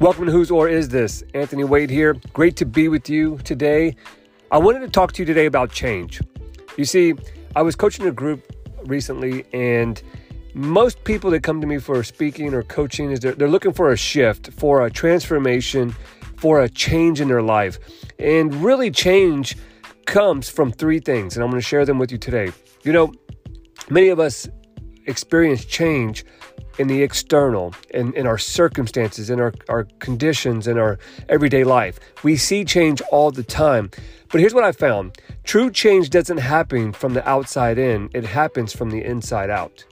Welcome to Whose or Is This? Anthony Wade here. Great to be with you today. I wanted to talk to you today about change. You see, I was coaching a group recently, and most people that come to me for speaking or coaching is they're, they're looking for a shift, for a transformation, for a change in their life. And really, change comes from three things, and I'm going to share them with you today. You know, many of us experience change in the external, in, in our circumstances, in our, our conditions, in our everyday life. We see change all the time. But here's what I found true change doesn't happen from the outside in, it happens from the inside out.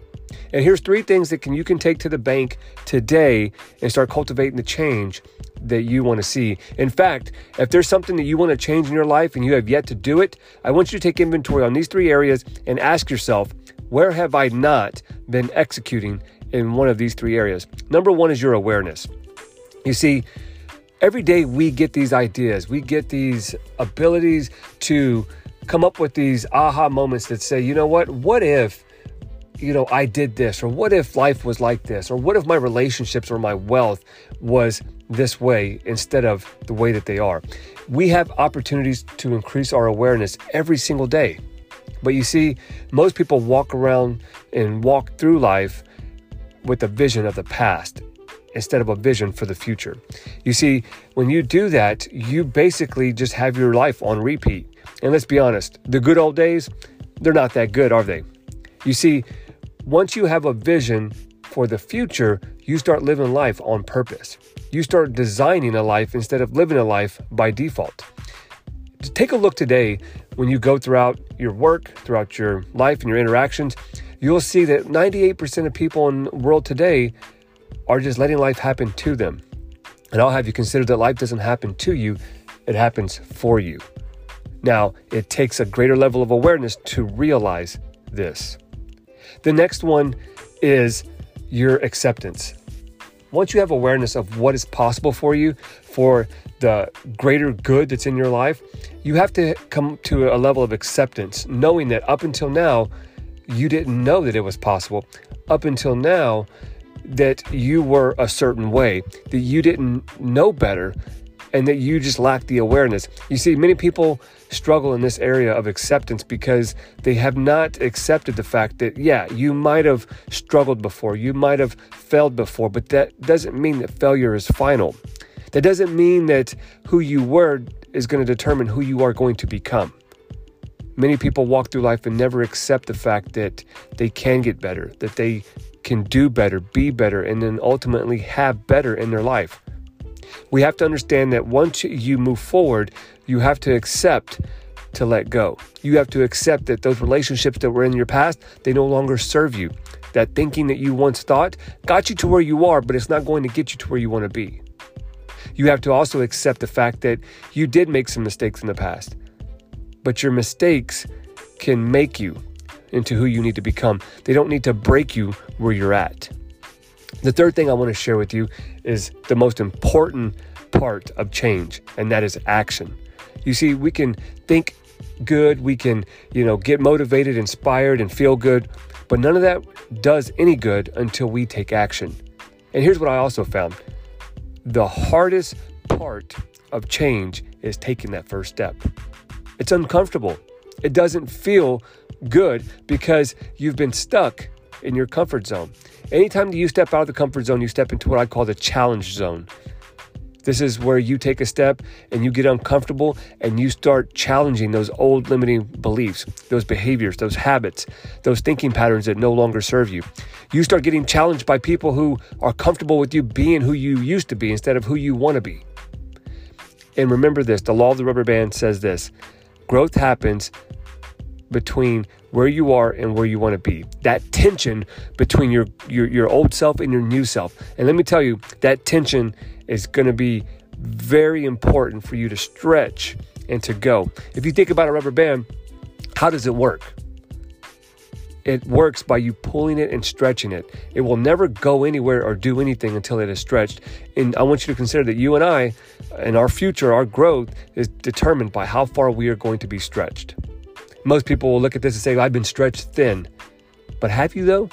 And here's three things that can you can take to the bank today and start cultivating the change that you want to see. In fact, if there's something that you want to change in your life and you have yet to do it, I want you to take inventory on these three areas and ask yourself, where have I not been executing in one of these three areas. Number one is your awareness. You see, every day we get these ideas, we get these abilities to come up with these aha moments that say, you know what, what if, you know, I did this, or what if life was like this, or what if my relationships or my wealth was this way instead of the way that they are. We have opportunities to increase our awareness every single day. But you see, most people walk around and walk through life with a vision of the past instead of a vision for the future. You see, when you do that, you basically just have your life on repeat. And let's be honest, the good old days, they're not that good, are they? You see, once you have a vision for the future, you start living life on purpose. You start designing a life instead of living a life by default. Take a look today when you go throughout your work, throughout your life and your interactions you'll see that 98% of people in the world today are just letting life happen to them. And I'll have you consider that life doesn't happen to you, it happens for you. Now, it takes a greater level of awareness to realize this. The next one is your acceptance. Once you have awareness of what is possible for you, for the greater good that's in your life, you have to come to a level of acceptance, knowing that up until now, you didn't know that it was possible up until now that you were a certain way, that you didn't know better, and that you just lacked the awareness. You see, many people struggle in this area of acceptance because they have not accepted the fact that, yeah, you might have struggled before, you might have failed before, but that doesn't mean that failure is final. That doesn't mean that who you were is going to determine who you are going to become. Many people walk through life and never accept the fact that they can get better, that they can do better, be better, and then ultimately have better in their life. We have to understand that once you move forward, you have to accept to let go. You have to accept that those relationships that were in your past, they no longer serve you. That thinking that you once thought got you to where you are, but it's not going to get you to where you want to be. You have to also accept the fact that you did make some mistakes in the past but your mistakes can make you into who you need to become. They don't need to break you where you're at. The third thing I want to share with you is the most important part of change, and that is action. You see, we can think good, we can, you know, get motivated, inspired, and feel good, but none of that does any good until we take action. And here's what I also found the hardest part of change is taking that first step. It's uncomfortable. It doesn't feel good because you've been stuck in your comfort zone. Anytime that you step out of the comfort zone, you step into what I call the challenge zone. This is where you take a step and you get uncomfortable and you start challenging those old limiting beliefs, those behaviors, those habits, those thinking patterns that no longer serve you. You start getting challenged by people who are comfortable with you being who you used to be instead of who you want to be. And remember this the law of the rubber band says this Growth happens between where you are and where you want to be. That tension between your, your, your old self and your new self. And let me tell you, that tension is going to be very important for you to stretch and to go. If you think about a rubber band, how does it work? It works by you pulling it and stretching it. It will never go anywhere or do anything until it is stretched. And I want you to consider that you and I, and our future, our growth, is determined by how far we are going to be stretched. Most people will look at this and say, I've been stretched thin. But have you though?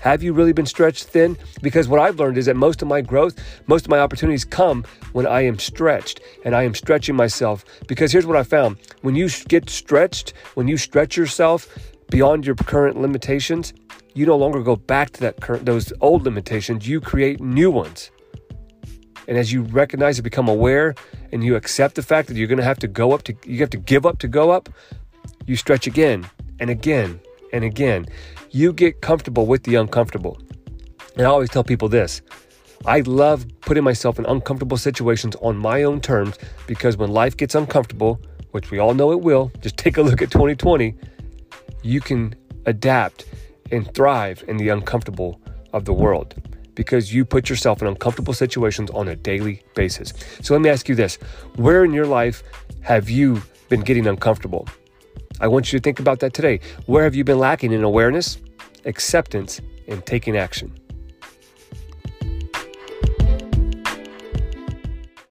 Have you really been stretched thin? Because what I've learned is that most of my growth, most of my opportunities come when I am stretched and I am stretching myself. Because here's what I found when you get stretched, when you stretch yourself beyond your current limitations, you no longer go back to that current, those old limitations, you create new ones. And as you recognize and become aware and you accept the fact that you're going to have to go up to, you have to give up to go up, you stretch again and again and again. You get comfortable with the uncomfortable. And I always tell people this I love putting myself in uncomfortable situations on my own terms because when life gets uncomfortable, which we all know it will, just take a look at 2020, you can adapt and thrive in the uncomfortable of the world because you put yourself in uncomfortable situations on a daily basis. So let me ask you this where in your life have you been getting uncomfortable? I want you to think about that today. Where have you been lacking in awareness, acceptance, and taking action?